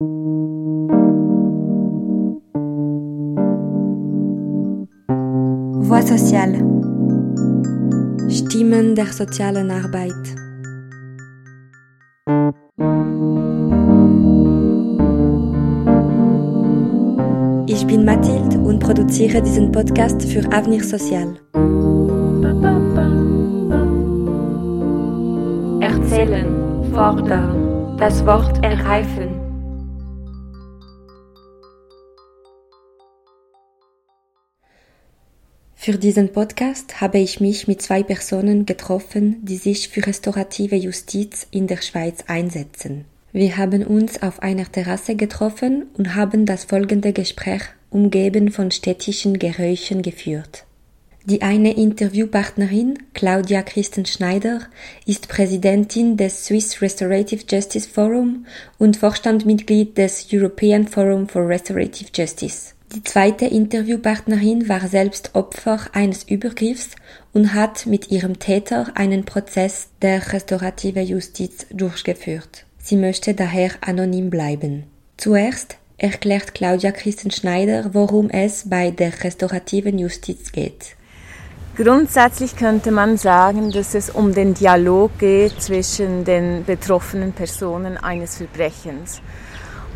Voix sociale. Stimmen der sozialen Arbeit. Ich bin Mathilde und produziere diesen Podcast für Avenir Social. Erzählen, fordern, das Wort ergreifen. Für diesen Podcast habe ich mich mit zwei Personen getroffen, die sich für restaurative Justiz in der Schweiz einsetzen. Wir haben uns auf einer Terrasse getroffen und haben das folgende Gespräch umgeben von städtischen Geräuschen geführt. Die eine Interviewpartnerin, Claudia Christen Schneider, ist Präsidentin des Swiss Restorative Justice Forum und Vorstandmitglied des European Forum for Restorative Justice. Die zweite Interviewpartnerin war selbst Opfer eines Übergriffs und hat mit ihrem Täter einen Prozess der restaurative Justiz durchgeführt. Sie möchte daher anonym bleiben. Zuerst erklärt Claudia Christen Schneider, worum es bei der restaurativen Justiz geht. Grundsätzlich könnte man sagen, dass es um den Dialog geht zwischen den betroffenen Personen eines Verbrechens.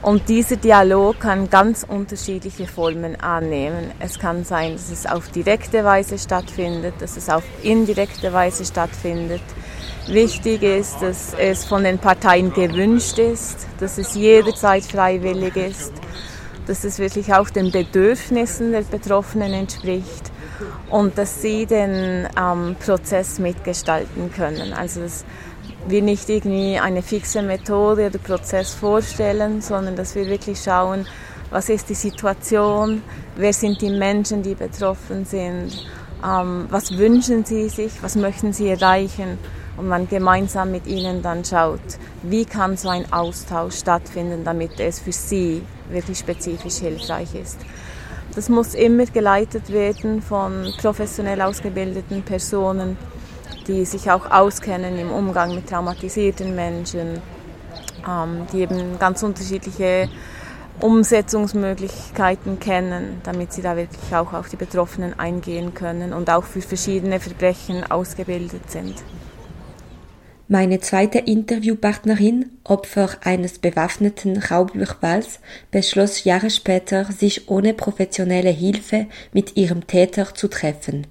Und dieser Dialog kann ganz unterschiedliche Formen annehmen. Es kann sein, dass es auf direkte Weise stattfindet, dass es auf indirekte Weise stattfindet. Wichtig ist, dass es von den Parteien gewünscht ist, dass es jederzeit freiwillig ist, dass es wirklich auch den Bedürfnissen der Betroffenen entspricht und dass sie den ähm, Prozess mitgestalten können. Also dass wir nicht irgendwie eine fixe Methode oder Prozess vorstellen, sondern dass wir wirklich schauen, was ist die Situation, wer sind die Menschen, die betroffen sind, ähm, was wünschen sie sich, was möchten sie erreichen und man gemeinsam mit ihnen dann schaut, wie kann so ein Austausch stattfinden, damit es für sie wirklich spezifisch hilfreich ist. Das muss immer geleitet werden von professionell ausgebildeten Personen, die sich auch auskennen im Umgang mit traumatisierten Menschen, ähm, die eben ganz unterschiedliche Umsetzungsmöglichkeiten kennen, damit sie da wirklich auch auf die Betroffenen eingehen können und auch für verschiedene Verbrechen ausgebildet sind. Meine zweite Interviewpartnerin, Opfer eines bewaffneten Raubüberfalls, beschloss Jahre später, sich ohne professionelle Hilfe mit ihrem Täter zu treffen.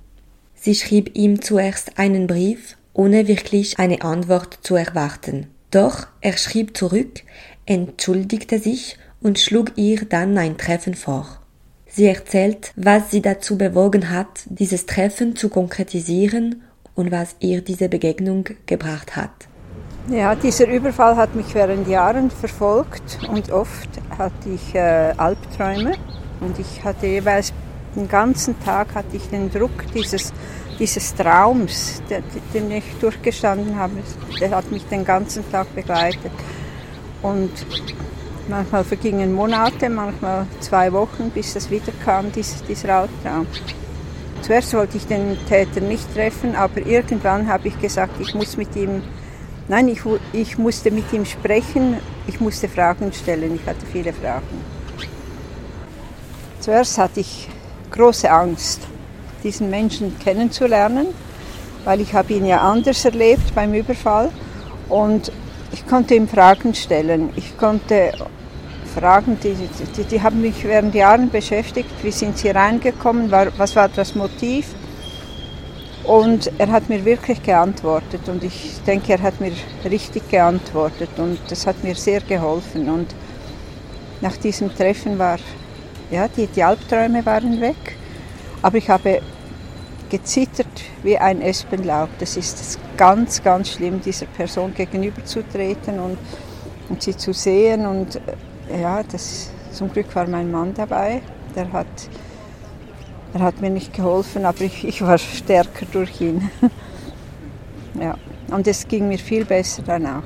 Sie schrieb ihm zuerst einen Brief, ohne wirklich eine Antwort zu erwarten. Doch er schrieb zurück, entschuldigte sich und schlug ihr dann ein Treffen vor. Sie erzählt, was sie dazu bewogen hat, dieses Treffen zu konkretisieren und was ihr diese Begegnung gebracht hat. Ja, dieser Überfall hat mich während Jahren verfolgt und oft hatte ich äh, Albträume und ich hatte jeweils den ganzen Tag hatte ich den Druck dieses, dieses Traums, den, den ich durchgestanden habe, der hat mich den ganzen Tag begleitet. Und manchmal vergingen Monate, manchmal zwei Wochen, bis das wieder kam, dieser, dieser Albtraum. Zuerst wollte ich den Täter nicht treffen, aber irgendwann habe ich gesagt, ich muss mit ihm, nein, ich, ich musste mit ihm sprechen, ich musste Fragen stellen, ich hatte viele Fragen. Zuerst hatte ich große Angst, diesen Menschen kennenzulernen, weil ich habe ihn ja anders erlebt beim Überfall und ich konnte ihm Fragen stellen. Ich konnte Fragen, die, die, die haben mich während Jahren beschäftigt. Wie sind sie reingekommen? Was war das Motiv? Und er hat mir wirklich geantwortet und ich denke, er hat mir richtig geantwortet und das hat mir sehr geholfen. Und nach diesem Treffen war ja, die, die Albträume waren weg, aber ich habe gezittert wie ein Espenlaub. Das ist ganz, ganz schlimm, dieser Person gegenüberzutreten und, und sie zu sehen. Und äh, ja, das, zum Glück war mein Mann dabei. Der hat, er hat mir nicht geholfen, aber ich, ich war stärker durch ihn. ja, und es ging mir viel besser danach.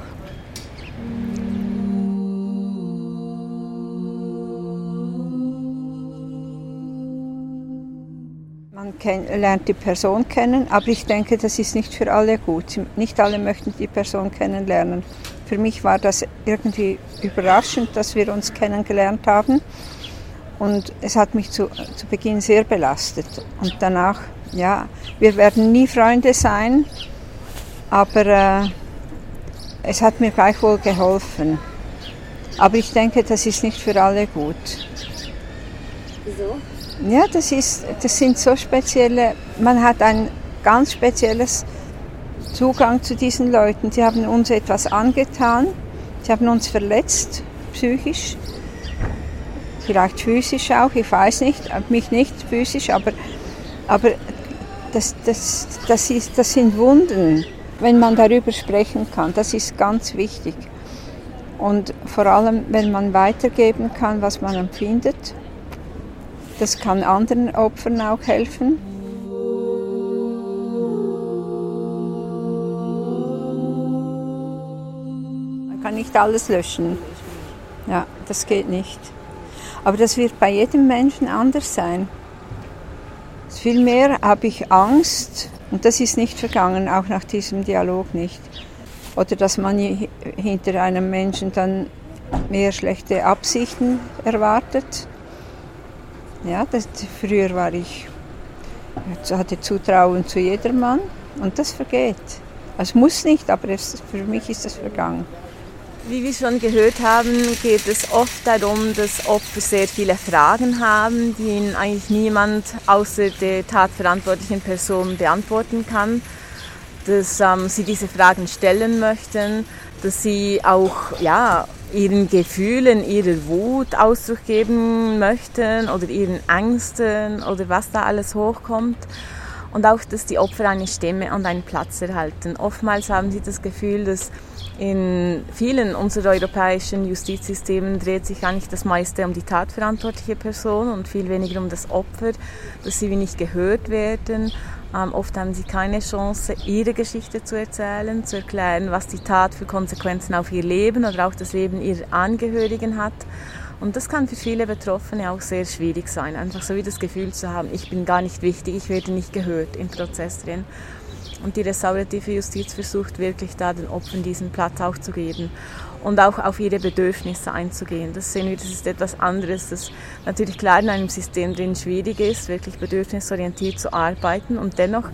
lernt die Person kennen, aber ich denke, das ist nicht für alle gut. Nicht alle möchten die Person kennenlernen. Für mich war das irgendwie überraschend, dass wir uns kennengelernt haben. Und es hat mich zu, zu Beginn sehr belastet. Und danach, ja, wir werden nie Freunde sein, aber äh, es hat mir gleichwohl geholfen. Aber ich denke, das ist nicht für alle gut. Wieso? Ja, das, ist, das sind so spezielle, man hat ein ganz spezielles Zugang zu diesen Leuten. Sie haben uns etwas angetan, sie haben uns verletzt, psychisch, vielleicht physisch auch, ich weiß nicht, mich nicht physisch, aber, aber das, das, das, ist, das sind Wunden, wenn man darüber sprechen kann. Das ist ganz wichtig. Und vor allem, wenn man weitergeben kann, was man empfindet, das kann anderen Opfern auch helfen. Nicht alles löschen. Ja, das geht nicht. Aber das wird bei jedem Menschen anders sein. Vielmehr habe ich Angst, und das ist nicht vergangen, auch nach diesem Dialog nicht. Oder dass man hinter einem Menschen dann mehr schlechte Absichten erwartet. Ja, das, früher war ich, hatte Zutrauen zu jedermann und das vergeht. Es muss nicht, aber es, für mich ist es vergangen. Wie wir schon gehört haben, geht es oft darum, dass Opfer sehr viele Fragen haben, die ihnen eigentlich niemand außer der tatverantwortlichen Person beantworten kann. Dass ähm, sie diese Fragen stellen möchten, dass sie auch ja, ihren Gefühlen, ihrer Wut Ausdruck geben möchten oder ihren Ängsten oder was da alles hochkommt und auch, dass die Opfer eine Stimme und einen Platz erhalten. Oftmals haben sie das Gefühl, dass in vielen unserer europäischen Justizsystemen dreht sich eigentlich das meiste um die tatverantwortliche Person und viel weniger um das Opfer, dass sie nicht gehört werden. Ähm, oft haben sie keine Chance, ihre Geschichte zu erzählen, zu erklären, was die Tat für Konsequenzen auf ihr Leben oder auch das Leben ihrer Angehörigen hat. Und das kann für viele Betroffene auch sehr schwierig sein, einfach so wie das Gefühl zu haben, ich bin gar nicht wichtig, ich werde nicht gehört im Prozess drin. Und die restaurative Justiz versucht wirklich da den Opfern diesen Platz auch zu geben und auch auf ihre Bedürfnisse einzugehen. Das sehen wir, das ist etwas anderes, das natürlich klar in einem System drin schwierig ist, wirklich bedürfnisorientiert zu arbeiten und dennoch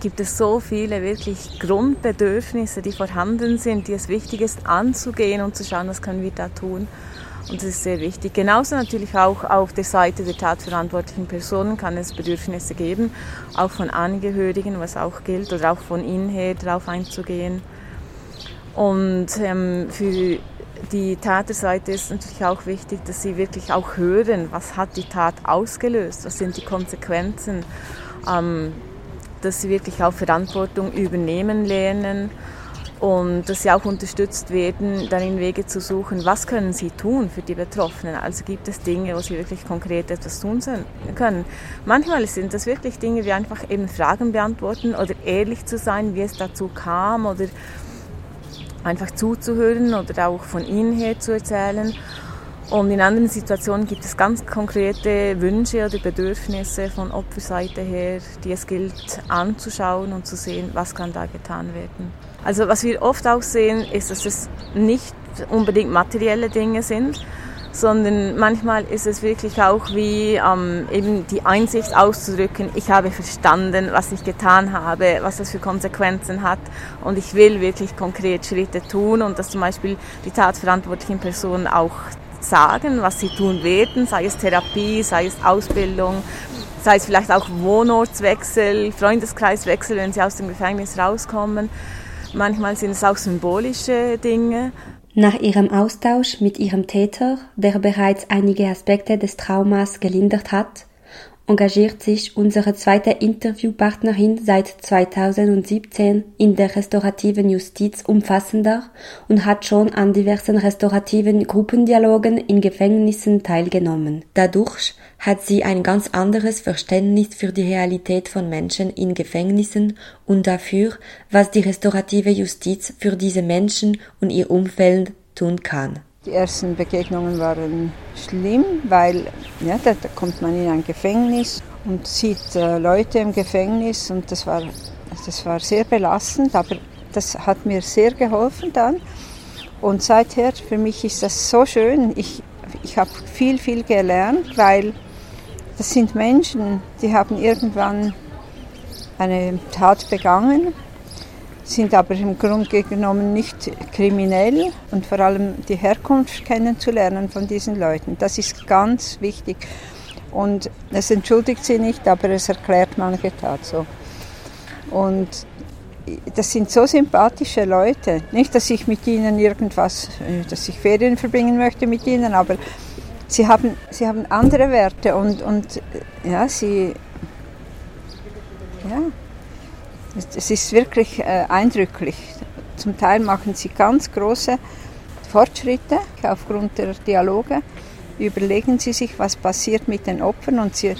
gibt es so viele wirklich Grundbedürfnisse, die vorhanden sind, die es wichtig ist anzugehen und zu schauen, was können wir da tun. Und das ist sehr wichtig. Genauso natürlich auch auf der Seite der tatverantwortlichen Personen kann es Bedürfnisse geben, auch von Angehörigen, was auch gilt, oder auch von ihnen her darauf einzugehen. Und ähm, für die Täterseite ist natürlich auch wichtig, dass sie wirklich auch hören, was hat die Tat ausgelöst, was sind die Konsequenzen, ähm, dass sie wirklich auch Verantwortung übernehmen lernen und dass sie auch unterstützt werden, darin Wege zu suchen, was können sie tun für die Betroffenen. Also gibt es Dinge, wo sie wirklich konkret etwas tun können. Manchmal sind das wirklich Dinge wie einfach eben Fragen beantworten oder ehrlich zu sein, wie es dazu kam oder einfach zuzuhören oder auch von ihnen her zu erzählen. Und in anderen Situationen gibt es ganz konkrete Wünsche oder Bedürfnisse von Opferseite her, die es gilt anzuschauen und zu sehen, was kann da getan werden. Also was wir oft auch sehen, ist, dass es nicht unbedingt materielle Dinge sind, sondern manchmal ist es wirklich auch wie ähm, eben die Einsicht auszudrücken, ich habe verstanden, was ich getan habe, was das für Konsequenzen hat und ich will wirklich konkret Schritte tun und dass zum Beispiel die tatverantwortlichen Personen auch sagen, was sie tun werden, sei es Therapie, sei es Ausbildung, sei es vielleicht auch Wohnortswechsel, Freundeskreiswechsel, wenn sie aus dem Gefängnis rauskommen. Manchmal sind es auch symbolische Dinge. Nach ihrem Austausch mit ihrem Täter, der bereits einige Aspekte des Traumas gelindert hat, engagiert sich unsere zweite Interviewpartnerin seit 2017 in der restaurativen Justiz umfassender und hat schon an diversen restaurativen Gruppendialogen in Gefängnissen teilgenommen. Dadurch hat sie ein ganz anderes Verständnis für die Realität von Menschen in Gefängnissen und dafür, was die restaurative Justiz für diese Menschen und ihr Umfeld tun kann. Die ersten Begegnungen waren schlimm, weil ja, da, da kommt man in ein Gefängnis und sieht äh, Leute im Gefängnis und das war, das war sehr belastend, aber das hat mir sehr geholfen dann. Und seither, für mich ist das so schön. Ich, ich habe viel, viel gelernt, weil das sind Menschen, die haben irgendwann eine Tat begangen, sind aber im Grunde genommen nicht kriminell und vor allem die Herkunft kennenzulernen von diesen Leuten. Das ist ganz wichtig. Und es entschuldigt sie nicht, aber es erklärt manche Tat so. Und das sind so sympathische Leute. Nicht, dass ich mit ihnen irgendwas, äh, dass ich Ferien verbringen möchte mit ihnen, aber sie haben, sie haben andere Werte und, und äh, ja, sie, ja, es ist wirklich äh, eindrücklich. Zum Teil machen sie ganz große Fortschritte aufgrund der Dialoge. Überlegen sie sich, was passiert mit den Opfern und sie,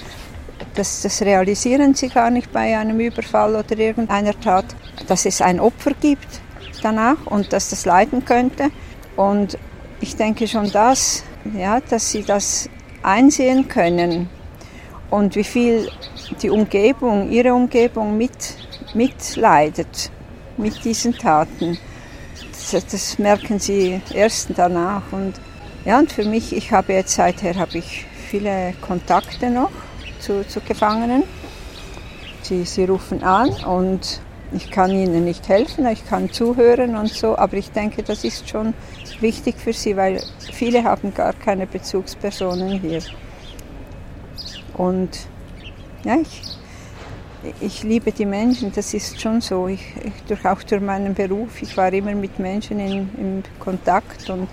das, das realisieren sie gar nicht bei einem Überfall oder irgendeiner Tat, dass es ein Opfer gibt danach und dass das leiden könnte. Und ich denke schon das, ja, dass sie das einsehen können und wie viel die Umgebung, ihre Umgebung mit, mitleidet mit diesen Taten. Das, das, merken sie erst danach. Und, ja, und für mich, ich habe jetzt seither habe ich viele Kontakte noch zu, zu Gefangenen. Sie, sie rufen an und ich kann ihnen nicht helfen, ich kann zuhören und so, aber ich denke, das ist schon wichtig für sie, weil viele haben gar keine Bezugspersonen hier. Und ja, ich, ich liebe die Menschen, das ist schon so. Ich, ich, durch, auch durch meinen Beruf, ich war immer mit Menschen in, in Kontakt und,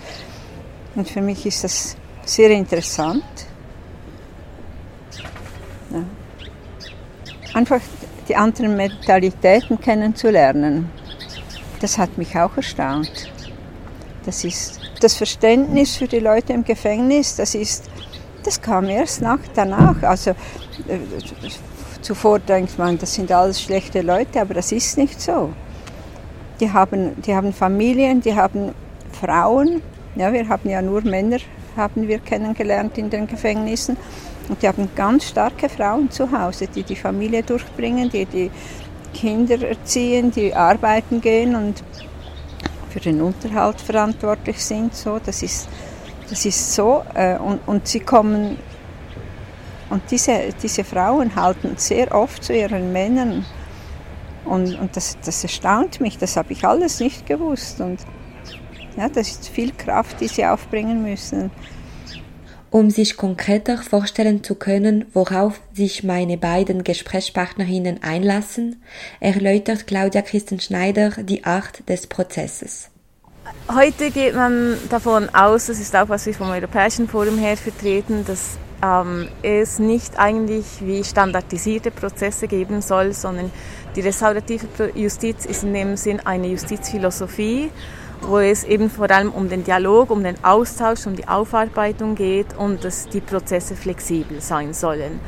und für mich ist das sehr interessant. Ja. Einfach die anderen Mentalitäten kennenzulernen, das hat mich auch erstaunt. Das ist das Verständnis für die Leute im Gefängnis, das ist, das kam erst nach, danach. Also äh, zuvor denkt man, das sind alles schlechte Leute, aber das ist nicht so. Die haben, die haben Familien, die haben Frauen. Ja, wir haben ja nur Männer, haben wir kennengelernt in den Gefängnissen. Und die haben ganz starke Frauen zu Hause, die die Familie durchbringen, die die Kinder erziehen, die arbeiten gehen und für den Unterhalt verantwortlich sind. So, das ist, das ist so. Äh, und, und sie kommen, und diese, diese Frauen halten sehr oft zu ihren Männern. Und, und das, das erstaunt mich, das habe ich alles nicht gewusst. Und ja, das ist viel Kraft, die sie aufbringen müssen. Um sich konkreter vorstellen zu können, worauf sich meine beiden Gesprächspartnerinnen einlassen, erläutert Claudia Christen Schneider die Art des Prozesses. Heute geht man davon aus, das ist auch was wir vom Europäischen Forum her vertreten, dass ähm, es nicht eigentlich wie standardisierte Prozesse geben soll, sondern die restaurative Justiz ist in dem Sinn eine Justizphilosophie wo es eben vor allem um den Dialog, um den Austausch, um die Aufarbeitung geht und dass die Prozesse flexibel sein sollen.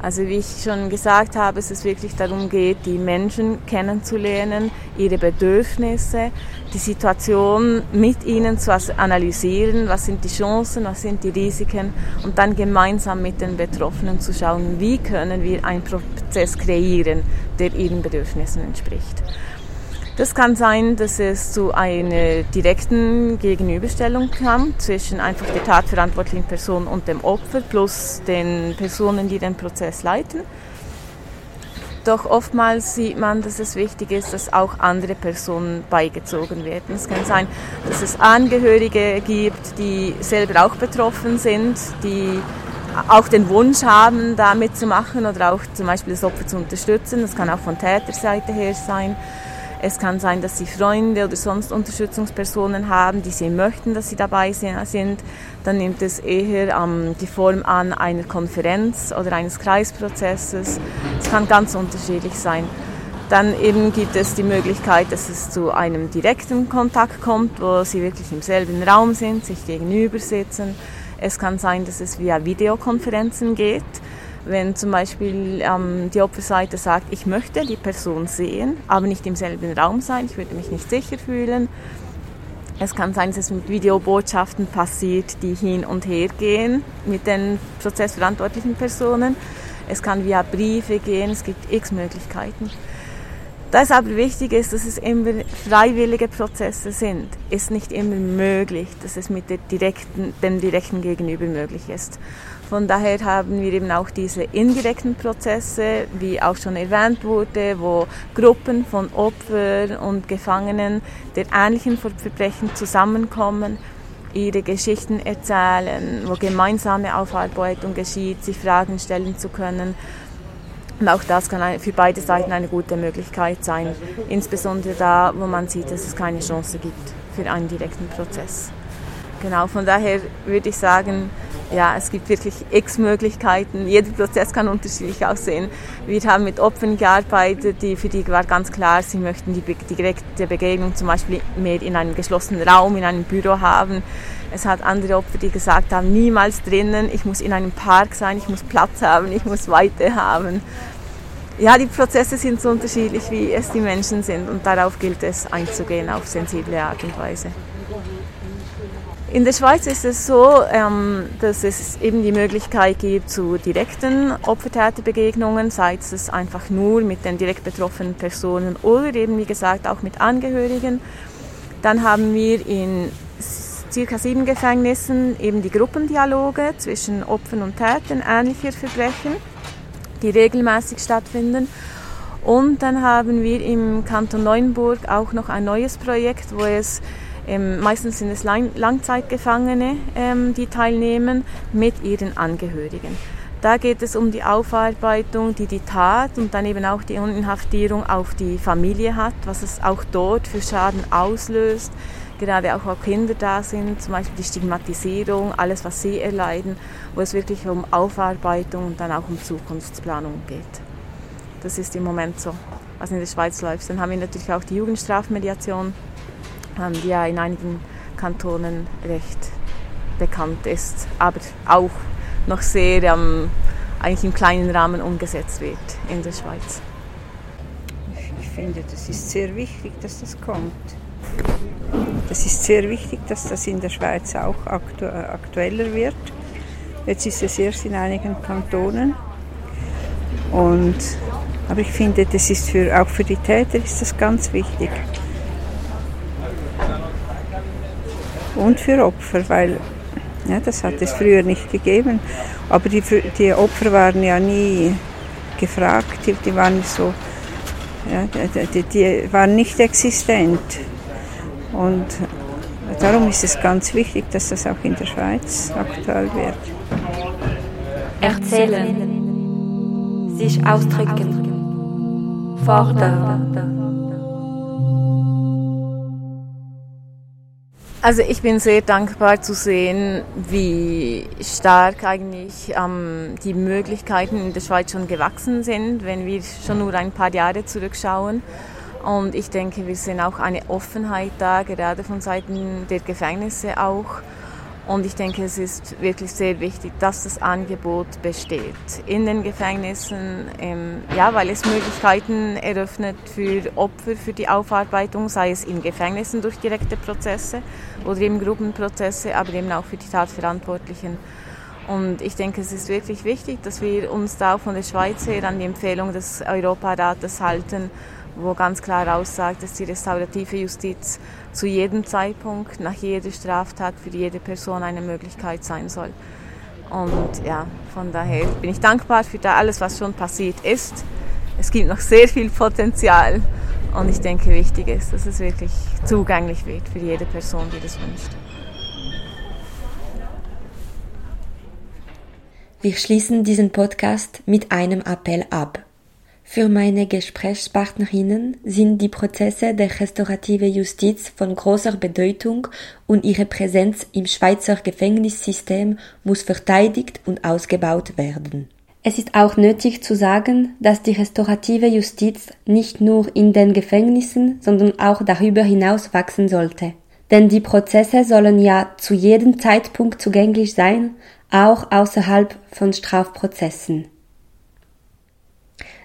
Also wie ich schon gesagt habe, es ist wirklich darum geht, die Menschen kennenzulernen, ihre Bedürfnisse, die Situation mit ihnen zu analysieren, was sind die Chancen, was sind die Risiken und dann gemeinsam mit den Betroffenen zu schauen, wie können wir einen Prozess kreieren, der ihren Bedürfnissen entspricht. Das kann sein, dass es zu einer direkten Gegenüberstellung kam zwischen einfach der tatverantwortlichen Person und dem Opfer plus den Personen, die den Prozess leiten. Doch oftmals sieht man, dass es wichtig ist, dass auch andere Personen beigezogen werden. Es kann sein, dass es Angehörige gibt, die selber auch betroffen sind, die auch den Wunsch haben, da mitzumachen oder auch zum Beispiel das Opfer zu unterstützen. Das kann auch von Täterseite her sein. Es kann sein, dass sie Freunde oder sonst Unterstützungspersonen haben, die sie möchten, dass sie dabei sind. Dann nimmt es eher ähm, die Form an einer Konferenz oder eines Kreisprozesses. Es kann ganz unterschiedlich sein. Dann eben gibt es die Möglichkeit, dass es zu einem direkten Kontakt kommt, wo sie wirklich im selben Raum sind, sich gegenüber sitzen. Es kann sein, dass es via Videokonferenzen geht. Wenn zum Beispiel ähm, die Opferseite sagt, ich möchte die Person sehen, aber nicht im selben Raum sein, ich würde mich nicht sicher fühlen. Es kann sein, dass es mit Videobotschaften passiert, die hin und her gehen mit den prozessverantwortlichen Personen. Es kann via Briefe gehen, es gibt x Möglichkeiten. Das aber wichtig ist, dass es immer freiwillige Prozesse sind, ist nicht immer möglich, dass es mit direkten, dem direkten Gegenüber möglich ist. Von daher haben wir eben auch diese indirekten Prozesse, wie auch schon erwähnt wurde, wo Gruppen von Opfern und Gefangenen der ähnlichen Verbrechen zusammenkommen, ihre Geschichten erzählen, wo gemeinsame Aufarbeitung geschieht, sich Fragen stellen zu können. Und auch das kann für beide Seiten eine gute Möglichkeit sein, insbesondere da, wo man sieht, dass es keine Chance gibt für einen direkten Prozess. Genau, von daher würde ich sagen, ja, es gibt wirklich x Möglichkeiten. Jeder Prozess kann unterschiedlich aussehen. Wir haben mit Opfern gearbeitet, die, für die war ganz klar, sie möchten die, direkte Begegnung zum Beispiel mehr in einem geschlossenen Raum, in einem Büro haben. Es hat andere Opfer, die gesagt haben, niemals drinnen, ich muss in einem Park sein, ich muss Platz haben, ich muss Weite haben. Ja, die Prozesse sind so unterschiedlich, wie es die Menschen sind und darauf gilt es einzugehen auf sensible Art und Weise. In der Schweiz ist es so, ähm, dass es eben die Möglichkeit gibt zu direkten Opfertäterbegegnungen, sei es einfach nur mit den direkt betroffenen Personen oder eben, wie gesagt, auch mit Angehörigen. Dann haben wir in circa sieben Gefängnissen eben die Gruppendialoge zwischen Opfern und Tätern ähnlicher Verbrechen, die regelmäßig stattfinden. Und dann haben wir im Kanton Neuenburg auch noch ein neues Projekt, wo es ähm, meistens sind es Lang Langzeitgefangene, ähm, die teilnehmen, mit ihren Angehörigen. Da geht es um die Aufarbeitung, die die Tat und dann eben auch die Inhaftierung auf die Familie hat, was es auch dort für Schaden auslöst. Gerade auch, auch Kinder da sind, zum Beispiel die Stigmatisierung, alles, was sie erleiden, wo es wirklich um Aufarbeitung und dann auch um Zukunftsplanung geht. Das ist im Moment so, was in der Schweiz läuft. Dann haben wir natürlich auch die Jugendstrafmediation, die ja in einigen Kantonen recht bekannt ist, aber auch noch sehr ähm, eigentlich im kleinen Rahmen umgesetzt wird in der Schweiz. Ich finde, das ist sehr wichtig, dass das kommt. Das ist sehr wichtig, dass das in der Schweiz auch aktu aktueller wird. Jetzt ist es erst in einigen Kantonen. Und, aber ich finde, das ist für, auch für die Täter ist das ganz wichtig. Und für Opfer, weil ja, das hat es früher nicht gegeben. Aber die, die Opfer waren ja nie gefragt, die, die waren so, ja, die, die waren nicht existent. Und darum ist es ganz wichtig, dass das auch in der Schweiz aktuell wird. Erzählen, sich ausdrücken, fordern. Also ich bin sehr dankbar zu sehen, wie stark eigentlich ähm, die Möglichkeiten in der Schweiz schon gewachsen sind, wenn wir schon nur ein paar Jahre zurückschauen. Und ich denke, wir sehen auch eine Offenheit da, gerade von Seiten der Gefängnisse auch und ich denke, es ist wirklich sehr wichtig, dass das Angebot besteht in den Gefängnissen, ähm, ja, weil es Möglichkeiten eröffnet für Opfer, für die Aufarbeitung, sei es in Gefängnissen durch direkte Prozesse oder eben Gruppenprozesse, aber eben auch für die Tatverantwortlichen. Und ich denke, es ist wirklich wichtig, dass wir uns da von der Schweiz her an die Empfehlung des Europarates halten, wo ganz klar aussagt, dass die restaurative Justiz zu jedem Zeitpunkt, nach jeder Straftat für jede Person eine Möglichkeit sein soll. Und ja, von daher bin ich dankbar für alles, was schon passiert ist. Es gibt noch sehr viel Potenzial und ich denke, wichtig ist, dass es wirklich zugänglich wird für jede Person, die das wünscht. Wir schließen diesen Podcast mit einem Appell ab. Für meine Gesprächspartnerinnen sind die Prozesse der restaurativen Justiz von großer Bedeutung und ihre Präsenz im Schweizer Gefängnissystem muss verteidigt und ausgebaut werden. Es ist auch nötig zu sagen, dass die restaurative Justiz nicht nur in den Gefängnissen, sondern auch darüber hinaus wachsen sollte. Denn die Prozesse sollen ja zu jedem Zeitpunkt zugänglich sein, auch außerhalb von Strafprozessen.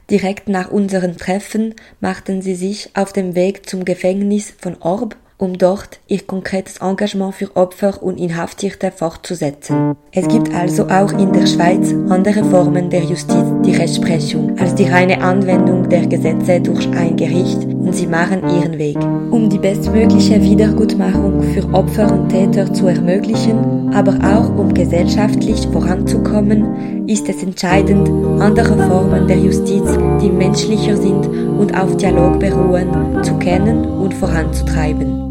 Direkt nach unseren Treffen machten sie sich auf dem Weg zum Gefängnis von Orb um dort ihr konkretes Engagement für Opfer und Inhaftierte fortzusetzen. Es gibt also auch in der Schweiz andere Formen der Justiz, die Rechtsprechung, als die reine Anwendung der Gesetze durch ein Gericht sie machen ihren Weg. Um die bestmögliche Wiedergutmachung für Opfer und Täter zu ermöglichen, aber auch um gesellschaftlich voranzukommen, ist es entscheidend, andere Formen der Justiz, die menschlicher sind und auf Dialog beruhen, zu kennen und voranzutreiben.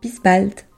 Bis bald!